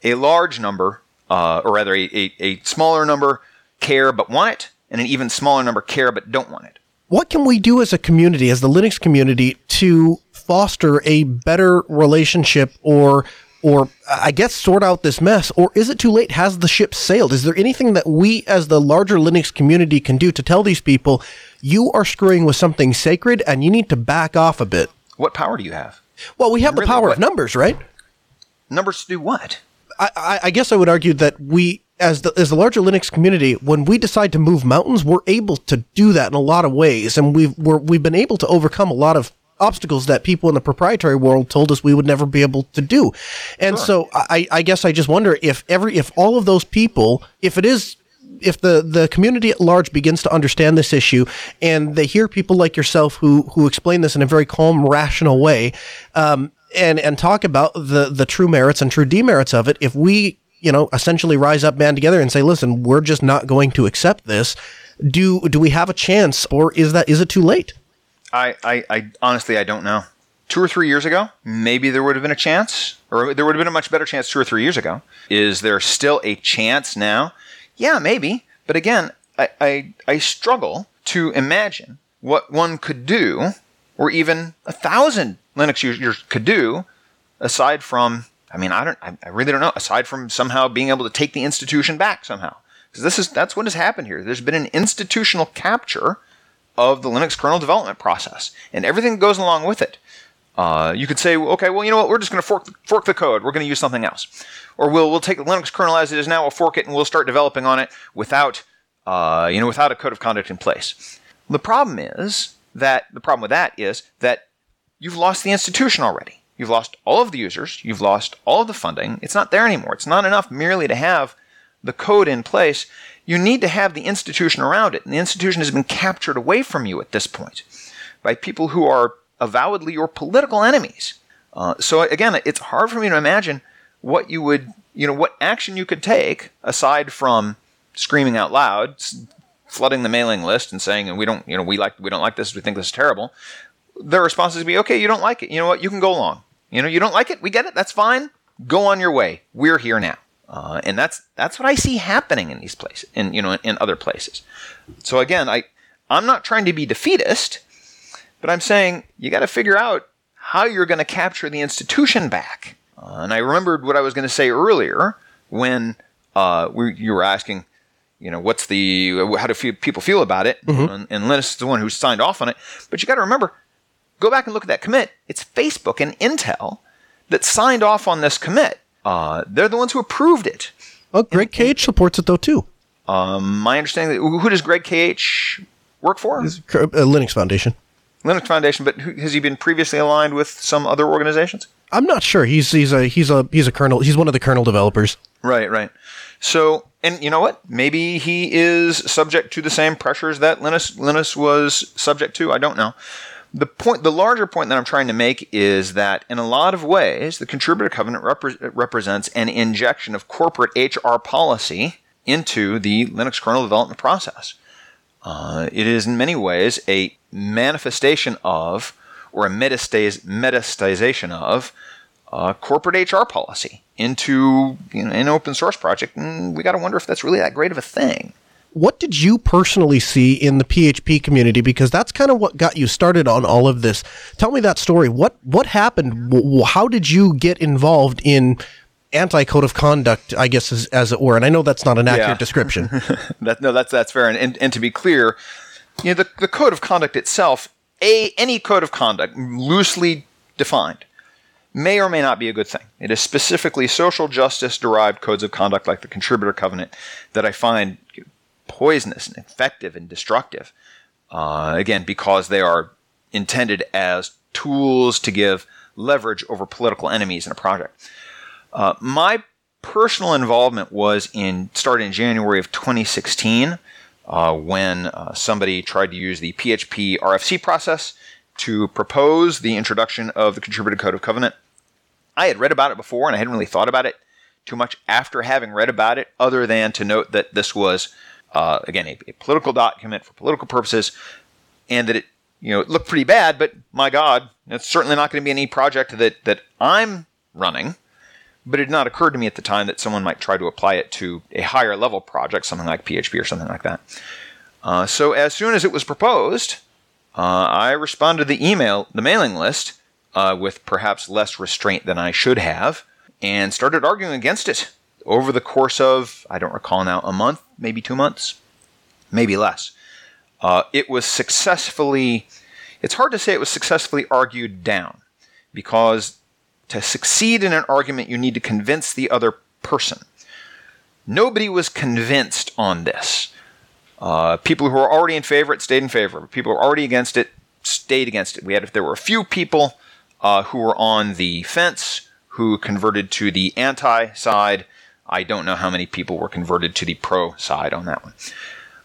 A large number, uh, or rather, a, a, a smaller number care but want it, and an even smaller number care but don't want it.
What can we do as a community, as the Linux community, to foster a better relationship or or I guess sort out this mess, or is it too late? Has the ship sailed? Is there anything that we as the larger Linux community can do to tell these people you are screwing with something sacred and you need to back off a bit?
What power do you have?
Well, we have
Really,
the power
what-
of numbers, right?
Numbers to do what?
I, I, I guess I would argue that we, as the as the larger Linux community, when we decide to move mountains, we're able to do that in a lot of ways, and we've we're, we've been able to overcome a lot of obstacles that people in the proprietary world told us we would never be able to do. And so I, I guess I just wonder if every if all of those people, if it is if the the community at large begins to understand this issue and they hear people like yourself who who explain this in a very calm, rational way, um, and and talk about the the true merits and true demerits of it, if we you know essentially rise up, band together, and say, listen, we're just not going to accept this. Do do we have a chance, or is that is it too late?
I, I, I honestly I don't know. Two or three years ago, maybe there would have been a chance, or there would have been a much better chance two or three years ago. Is there still a chance now? Yeah, maybe. But again, I, I, I struggle to imagine what one could do, or even a thousand Linux users could do, aside from I mean I don't I, really don't know. Aside from somehow being able to take the institution back somehow, because this is that's what has happened here. There's been an institutional capture of the Linux kernel development process and everything that goes along with it. Uh, you could say, okay, well, you know what? We're just going to fork fork the code. We're going to use something else, or we'll we'll take the Linux kernel as it is now. We'll fork it and we'll start developing on it without, uh, you know, without a code of conduct in place. The problem is that the problem with that is that you've lost the institution already. You've lost all of the users. You've lost all of the funding. It's not there anymore. It's not enough merely to have the code in place. You need to have the institution around it. And the institution has been captured away from you at this point by people who are avowedly your political enemies. Uh, so again, it's hard for me to imagine what you would, you know, what action you could take aside from screaming out loud, flooding the mailing list, and saying, "And we don't, you know, we like, we don't like this. We think this is terrible." Their response is to be, "Okay, you don't like it. You know what? You can go along. You know, you don't like it. We get it. That's fine. Go on your way. We're here now." Uh, and that's that's what I see happening in these places, in you know, in other places. So again, I I'm not trying to be defeatist, but I'm saying you got to figure out how you're going to capture the institution back. Uh, and I remembered what I was going to say earlier when uh, we, you were asking, you know, what's the how do fe- people feel about it? And, and Linus is the one who signed off on it. But you got to remember, go back and look at that commit. It's Facebook and Intel that signed off on this commit. Uh, they're the ones who approved it.
Well, Greg KH supports it though too.
Um, my understanding, who who does Greg KH work for?
Uh, Linux Foundation.
Linux Foundation, but who, has he been previously aligned with some other organizations?
I'm not sure. He's he's a he's a he's a kernel. He's one of the kernel developers.
Right, right. So, and you know what? Maybe he is subject to the same pressures that Linus Linus was subject to. I don't know. The point, the larger point that I'm trying to make is that in a lot of ways, the contributor covenant repre- represents an injection of corporate HR policy into the Linux kernel development process. Uh, it is in many ways a manifestation of, or a metastase, metastasization of, uh, corporate HR policy into you know, an open source project. And we got to wonder if that's really that great of a thing.
What did you personally see in the PHP community? Because that's kind of what got you started on all of this. Tell me that story. What what happened? How did you get involved in anti code of conduct? I guess as, as it were. And I know that's not an accurate
Yeah.
description.
That no, that's that's fair. And, and, and to be clear, you know, the, the code of conduct itself, a any code of conduct loosely defined, may or may not be a good thing. It is specifically social justice derived codes of conduct like the contributor covenant that I find poisonous and effective and destructive. Uh, again, because they are intended as tools to give leverage over political enemies in a project. Uh, my personal involvement was in started in January of 2016 uh, when uh, somebody tried to use the PHP RFC process to propose the introduction of the contributed code of covenant. I had read about it before and I hadn't really thought about it too much after having read about it, other than to note that this was, uh, again, a, a political document for political purposes and that it you know it looked pretty bad but my god it's certainly not going to be any project that that i'm running. But it had not occurred to me at the time that someone might try to apply it to a higher level project something like php or something like that. Uh, so as soon as it was proposed uh, i responded to the email the mailing list uh, with perhaps less restraint than I should have, and started arguing against it over the course of, I don't recall now, a month, maybe two months, maybe less. Uh, it was successfully, it's hard to say it was successfully argued down because to succeed in an argument, you need to convince the other person. Nobody was convinced on this. Uh, people who were already in favor it stayed in favor. People who were already against it stayed against it. We had if there were a few people uh, who were on the fence who converted to the anti side. I don't know how many people were converted to the pro side on that one.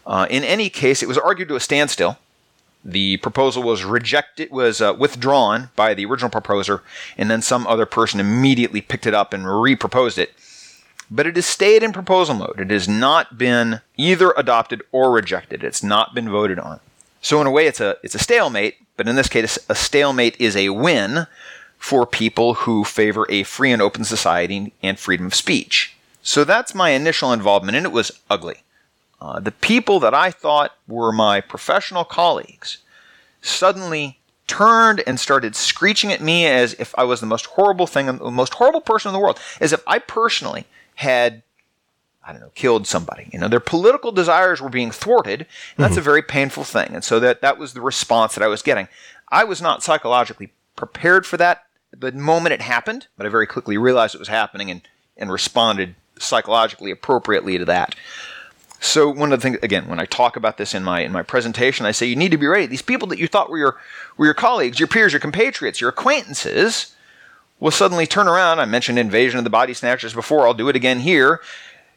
Uh, in any case, it was argued to a standstill. The proposal was rejected, was uh, withdrawn by the original proposer, and then some other person immediately picked it up and re-proposed it. But it has stayed in proposal mode. It has not been either adopted or rejected. It's not been voted on. So in a way, it's a it's a stalemate. But in this case, a stalemate is a win for people who favor a free and open society and freedom of speech. So that's my initial involvement, and it was ugly. Uh, the people that I thought were my professional colleagues suddenly turned and started screeching at me as if I was the most horrible thing, the most horrible person in the world, as if I personally had, I don't know, killed somebody. You know, their political desires were being thwarted, and that's mm-hmm. a very painful thing. And so that that was the response that I was getting. I was not psychologically prepared for that the moment it happened, but I very quickly realized it was happening and and responded psychologically appropriately to that. So one of the things, again, when I talk about this in my in my presentation, I say you need to be ready. These people that you thought were your were your colleagues, your peers, your compatriots, your acquaintances, will suddenly turn around. I mentioned invasion of the body snatchers before. I'll do it again here.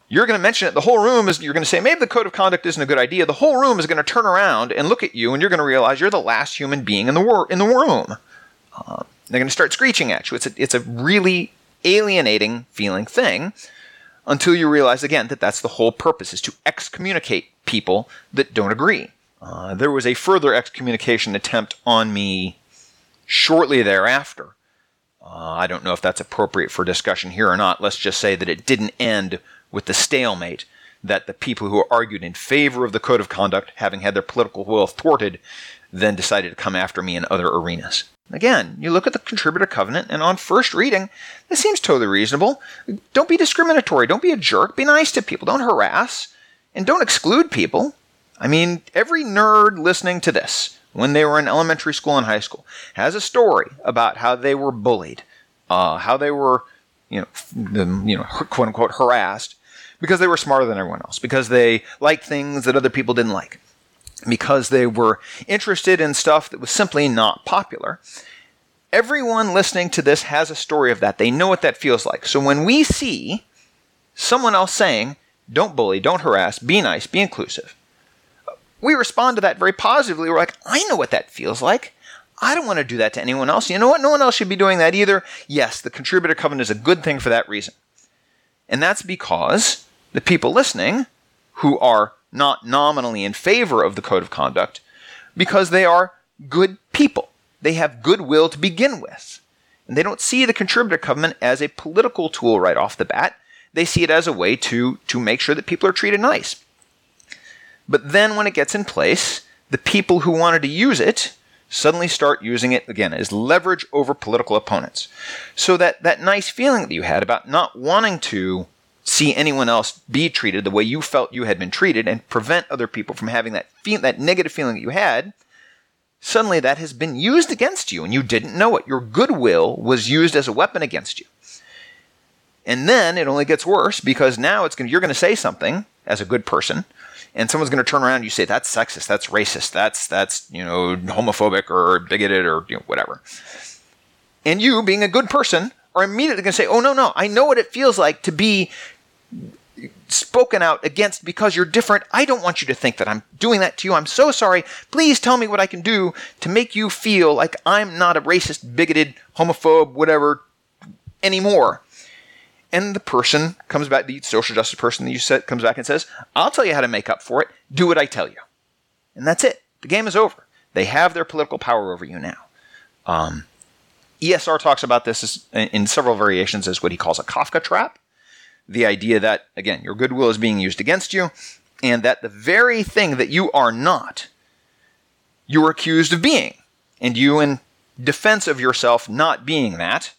You're going to mention it. The whole room is. You're going to say maybe the code of conduct isn't a good idea. The whole room is going to turn around and look at you, and you're going to realize you're the last human being in the wor- in the room. Uh, they're going to start screeching at you. It's a, it's a really alienating feeling thing until you realize again that that's the whole purpose is to excommunicate people that don't agree. Uh, there was a further excommunication attempt on me shortly thereafter. Uh, I don't know if that's appropriate for discussion here or not. Let's just say that it didn't end with the stalemate that the people who argued in favor of the code of conduct, having had their political will thwarted, then decided to come after me in other arenas. Again, you look at the contributor covenant, and on first reading, this seems totally reasonable. Don't be discriminatory. Don't be a jerk. Be nice to people. Don't harass. And don't exclude people. I mean, every nerd listening to this, when they were in elementary school and high school, has a story about how they were bullied, uh, how they were, you know, you know, quote unquote, harassed because they were smarter than everyone else, because they liked things that other people didn't like because they were interested in stuff that was simply not popular. Everyone listening to this has a story of that. They know what that feels like. So when we see someone else saying, don't bully, don't harass, be nice, be inclusive, we respond to that very positively. We're like, I know what that feels like. I don't want to do that to anyone else. You know what? No one else should be doing that either. Yes, the contributor covenant is a good thing for that reason. And that's because the people listening who are not nominally in favor of the code of conduct because they are good people. They have goodwill to begin with. And they don't see the contributor covenant as a political tool right off the bat. They see it as a way to, to make sure that people are treated nice. But then when it gets in place, the people who wanted to use it suddenly start using it again as leverage over political opponents. So that, that nice feeling that you had about not wanting to see anyone else be treated the way you felt you had been treated and prevent other people from having that that negative feeling that you had, suddenly that has been used against you and you didn't know it. Your goodwill was used as a weapon against you. And then it only gets worse because now it's going you're going to say something as a good person and someone's going to turn around and you say that's sexist, that's racist, that's that's, you know, homophobic or bigoted or you know, whatever. And you being a good person are immediately going to say, "Oh no, no, I know what it feels like to be spoken out against because you're different. I don't want you to think that I'm doing that to you. I'm so sorry. Please tell me what I can do to make you feel like I'm not a racist, bigoted, homophobe, whatever anymore. And the person comes back, the social justice person that you said comes back and says, I'll tell you how to make up for it. Do what I tell you. And that's it. The game is over. They have their political power over you now. Um, ESR talks about this in several variations as what he calls a Kafka trap the idea that, again, your goodwill is being used against you, and that the very thing that you are not, you are accused of being. And you in defense of yourself not being that,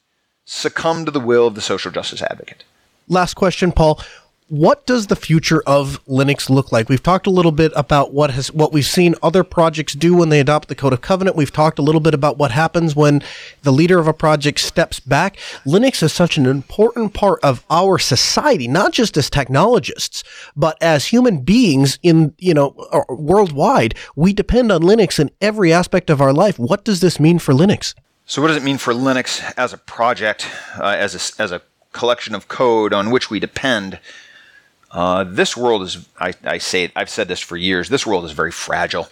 succumb to the will of the social justice advocate.
Last question, Paul what does the future of Linux look like? We've talked a little bit about what has what we've seen other projects do when they adopt the code of covenant. We've talked a little bit about what happens when the leader of a project steps back. Linux is such an important part of our society, not just as technologists, but as human beings in, you know, worldwide. We depend on Linux in every aspect of our life. What does this mean for Linux?
So what does it mean for Linux as a project, uh, as a, as a collection of code on which we depend? Uh, this world is, I, I, say, I've said this for years, this world is very fragile.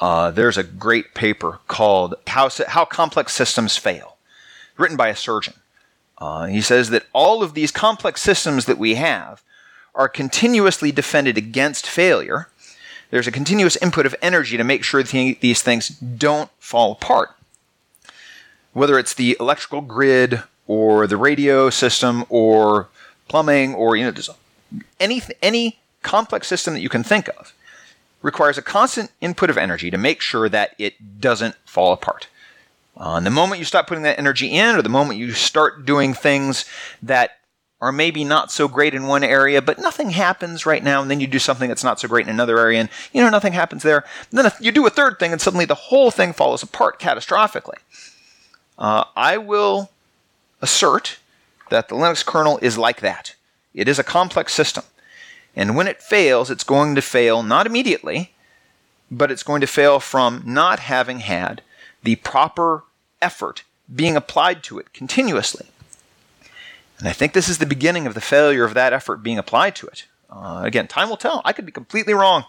Uh, there's a great paper called How, How Complex Systems Fail, written by a surgeon. Uh, he says that all of these complex systems that we have are continuously defended against failure. There's a continuous input of energy to make sure th- these things don't fall apart. Whether it's the electrical grid or the radio system or plumbing or you know there's any any complex system that you can think of requires a constant input of energy to make sure that it doesn't fall apart. Uh, and the moment you stop putting that energy in, or the moment you start doing things that are maybe not so great in one area, but nothing happens right now, and then you do something that's not so great in another area, and you know nothing happens there. And then you do a third thing, and suddenly the whole thing falls apart catastrophically. Uh, I will assert that the Linux kernel is like that. It is a complex system. And when it fails, it's going to fail not immediately, but it's going to fail from not having had the proper effort being applied to it continuously. And I think this is the beginning of the failure of that effort being applied to it. Uh, again, time will tell. I could be completely wrong,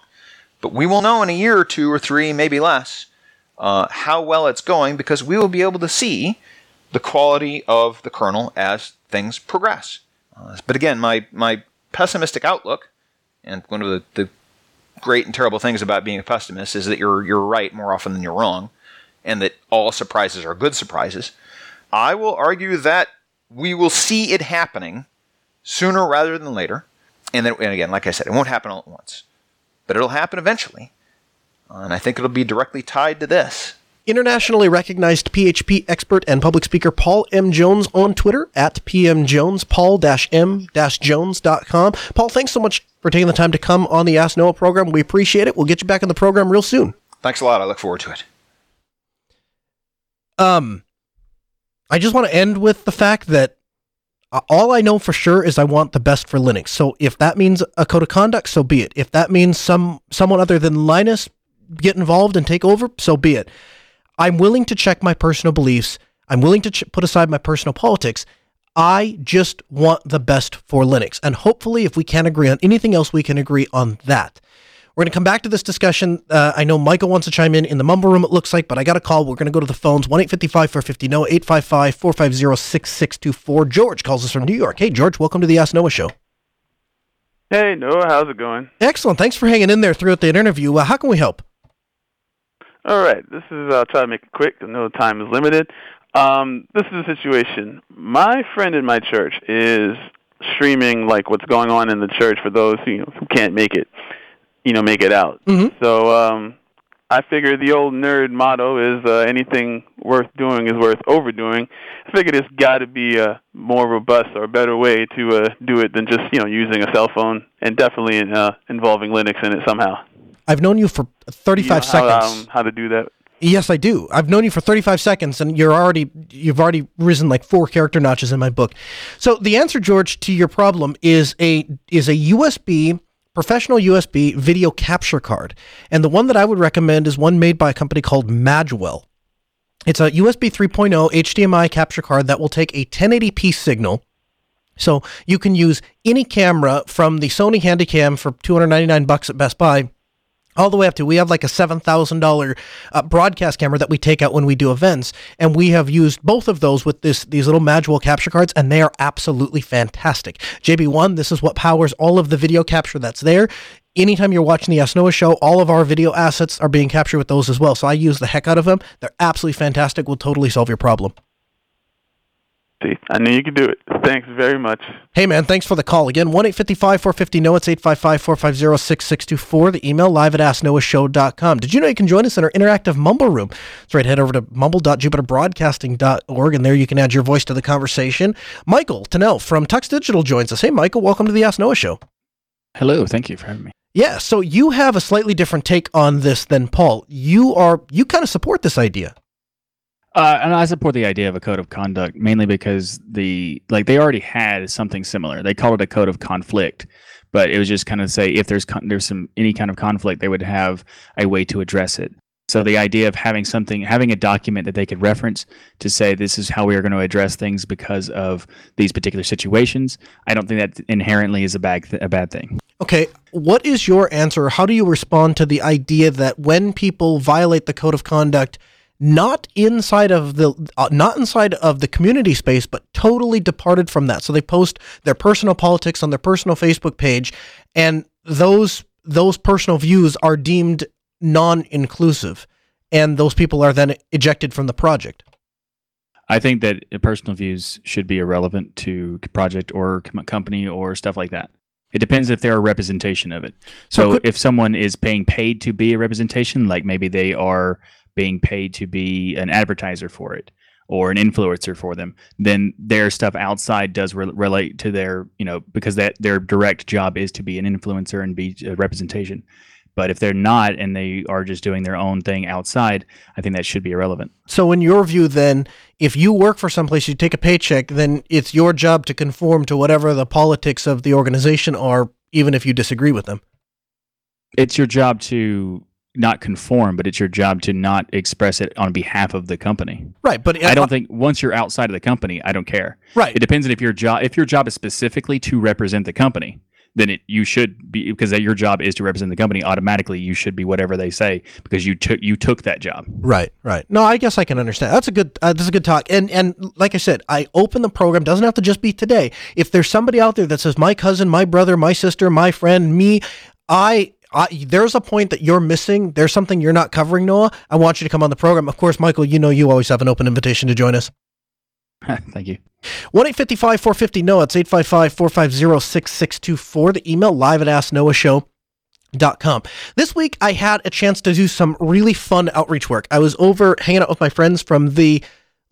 but we will know in a year or two or three, maybe less, uh, how well it's going because we will be able to see the quality of the kernel as things progress. Uh, but again, my, my pessimistic outlook, and one of the, the great and terrible things about being a pessimist is that you're, you're right more often than you're wrong, and that all surprises are good surprises. I will argue that we will see it happening sooner rather than later. And then, and again, like I said, it won't happen all at once, but it'll happen eventually. And I think it'll be directly tied to this.
Internationally recognized PHP expert and public speaker Paul M. Jones on Twitter at pmjones, paul-m-jones.com. Paul, thanks so much for taking the time to come on the Ask Noah program. We appreciate it. We'll get you back in the program real soon.
Thanks a lot. I look forward to it.
Um, I just want to end with the fact that uh, all I know for sure is I want the best for Linux. So if that means a code of conduct, so be it. If that means some someone other than Linus get involved and take over, so be it. I'm willing to check my personal beliefs. I'm willing to ch- put aside my personal politics. I just want the best for Linux. And hopefully, if we can't agree on anything else, we can agree on that. We're going to come back to this discussion. Uh, I know Michael wants to chime in in the mumble room, it looks like, but I got a call. We're going to go to the phones 1 855 450 no 855 450 6624. George calls us from New York. Hey, George, welcome to the Ask Noah Show.
Hey, Noah, how's it going?
Excellent. Thanks for hanging in there throughout that interview. Uh, how can we help?
All right, this is. I'll try to make it quick. I know time is limited. Um, this is the situation. My friend in my church is streaming like what's going on in the church for those who, you know, who can't make it, you know, make it out.
Mm-hmm.
So um, I figure the old nerd motto is uh, anything worth doing is worth overdoing. I figure there's got to be a more robust or better way to uh, do it than just you know using a cell phone, and definitely uh, involving Linux in it somehow.
I've known you for 35
you know how,
seconds.
Um, how to do that?
Yes, I do. I've known you for 35 seconds and you're already you've already risen like four character notches in my book. So the answer George to your problem is a is a USB professional USB video capture card. And the one that I would recommend is one made by a company called Magewell. It's a USB 3.0 HDMI capture card that will take a 1080p signal so you can use any camera from the Sony Handycam for 299 bucks at Best Buy all the way up to we have like a seven thousand uh, broadcast camera that we take out when we do events, and we have used both of those with this these little Magewell capture cards, and they are absolutely fantastic. JB1, this is what powers all of the video capture that's there. Anytime you're watching the Ask Noah show, all of our video assets are being captured with those as well. So I use the heck out of them. They're absolutely fantastic. Will totally solve your problem.
See, I knew you could do it. Thanks very much.
Hey, man, thanks for the call. Again, 1 855 450 NOAH. It's 855 450 6624. The email live at asknoahshow.com. Did you know you can join us in our interactive Mumble room? That's right. Head over to mumble.jupiterbroadcasting.org, and there you can add your voice to the conversation. Michael Tunnell from Tux Digital joins us. Hey, Michael, welcome to the Ask Noah Show.
Hello. Thank you for having me.
Yeah, so you have a slightly different take on this than Paul. You are you kind of support this idea.
Uh, and I support the idea of a code of conduct mainly because the like they already had something similar. They called it a code of conflict, but it was just kind of say if there's con- there's some any kind of conflict, they would have a way to address it. So the idea of having something, having a document that they could reference to say this is how we are going to address things because of these particular situations, I don't think that inherently is a bad th- a bad thing.
Okay, what is your answer? How do you respond to the idea that when people violate the code of conduct? Not inside of the uh, not inside of the community space but totally departed from that so they post their personal politics on their personal facebook page and those those personal views are deemed non-inclusive and those people are then ejected from the project
I think that personal views should be irrelevant to project or company or stuff like that. It depends if they're a representation of it. So,
So could-
if someone is paying paid to be a representation, like maybe they are being paid to be an advertiser for it or an influencer for them, then their stuff outside does re- relate to their, you know, because that their direct job is to be an influencer and be a representation. But if they're not and they are just doing their own thing outside, I think that should be irrelevant.
so in your view then if you work for someplace you take a paycheck then it's your job to conform to whatever the politics of the organization are even if you disagree with them
It's your job to not conform, but it's your job to not express it on behalf of the company.
right but
I don't think once you're outside of the company, I don't care.
right
It depends on if your job if your job is specifically to represent the company, then it you should be because that your job is to represent the company. Automatically, you should be whatever they say because you took you took that job.
Right, right. No, I guess I can understand. That's a good. Uh, that's a good talk. And and like I said, I open the program. Doesn't have to just be today. If there's somebody out there that says my cousin, my brother, my sister, my friend, me, I. I, there's a point that you're missing. There's something you're not covering, Noah. I want you to come on the program. Of course, Michael, you know you always have an open invitation to join us.
Thank you.
1 855 450 Noah. It's 855 450 6624. The email live at asknoahshow.com. This week, I had a chance to do some really fun outreach work. I was over hanging out with my friends from the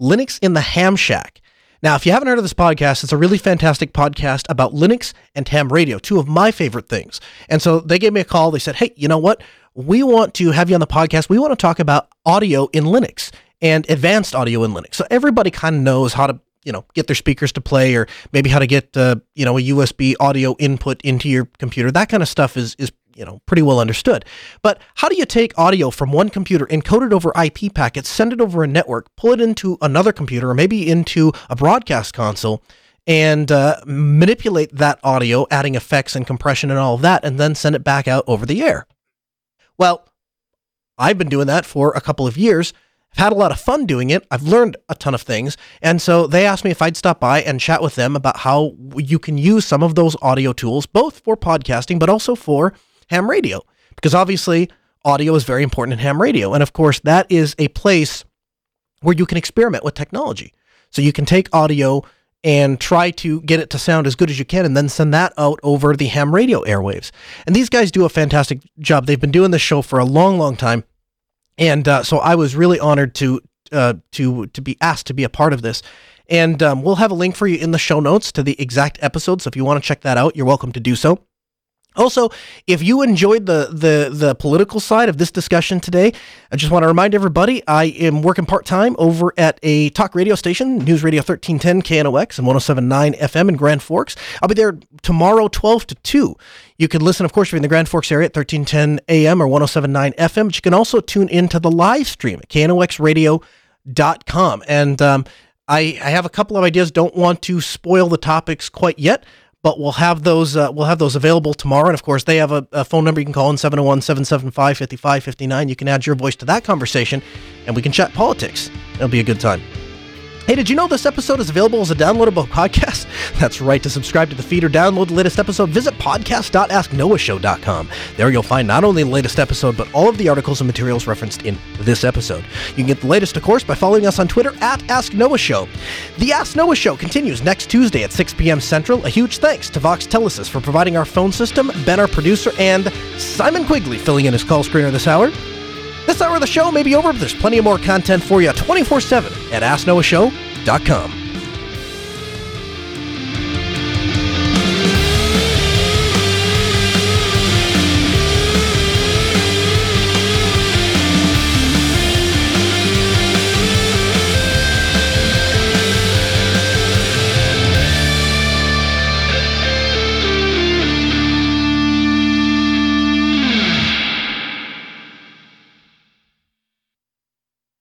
Linux in the Ham Shack. Now, if you haven't heard of this podcast, it's a really fantastic podcast about Linux and ham radio, two of my favorite things. And so they gave me a call. They said, hey, you know what? We want to have you on the podcast. We want to talk about audio in Linux and advanced audio in Linux. So everybody kind of knows how to, you know, get their speakers to play or maybe how to get, uh, you know, a USB audio input into your computer. That kind of stuff is, is, you know, pretty well understood. But how do you take audio from one computer, encode it over IP packets, send it over a network, pull it into another computer or maybe into a broadcast console and uh, manipulate that audio, adding effects and compression and all of that, and then send it back out over the air? Well, I've been doing that for a couple of years. I've had a lot of fun doing it. I've learned a ton of things. And so they asked me if I'd stop by and chat with them about how you can use some of those audio tools, both for podcasting, but also for ham radio. Because obviously, audio is very important in ham radio. And of course, that is a place where you can experiment with technology. So you can take audio and try to get it to sound as good as you can and then send that out over the ham radio airwaves. And these guys do a fantastic job. They've been doing this show for a long, long time. And uh, so I was really honored to uh, to to be asked to be a part of this. And um, we'll have a link for you in the show notes to the exact episode. So if you want to check that out, you're welcome to do so. Also, if you enjoyed the, the the political side of this discussion today, I just want to remind everybody I am working part time over at a talk radio station, News Radio 1310 KNOX and 1079 FM in Grand Forks. I'll be there tomorrow, 12 to 2. You can listen, of course, if you're in the Grand Forks area at 1310 AM or 1079 FM, but you can also tune into the live stream at knoxradio.com. And um, I, I have a couple of ideas. Don't want to spoil the topics quite yet but we'll have those uh, we'll have those available tomorrow and of course they have a, a phone number you can call in 701-775-5559 you can add your voice to that conversation and we can chat politics it'll be a good time Hey, did you know this episode is available as a downloadable podcast? That's right. To subscribe to the feed or download the latest episode, visit podcast.asknoahshow.com. There you'll find not only the latest episode, but all of the articles and materials referenced in this episode. You can get the latest, of course, by following us on Twitter at Ask Noah Show. The Ask Noah Show continues next Tuesday at 6 p.m. Central. A huge thanks to Voxtelesys for providing our phone system, Ben, our producer, and Simon Quigley filling in his call screener this hour. This hour of the show may be over, but there's plenty of more content for you 24 7 at AskNoahShow.com.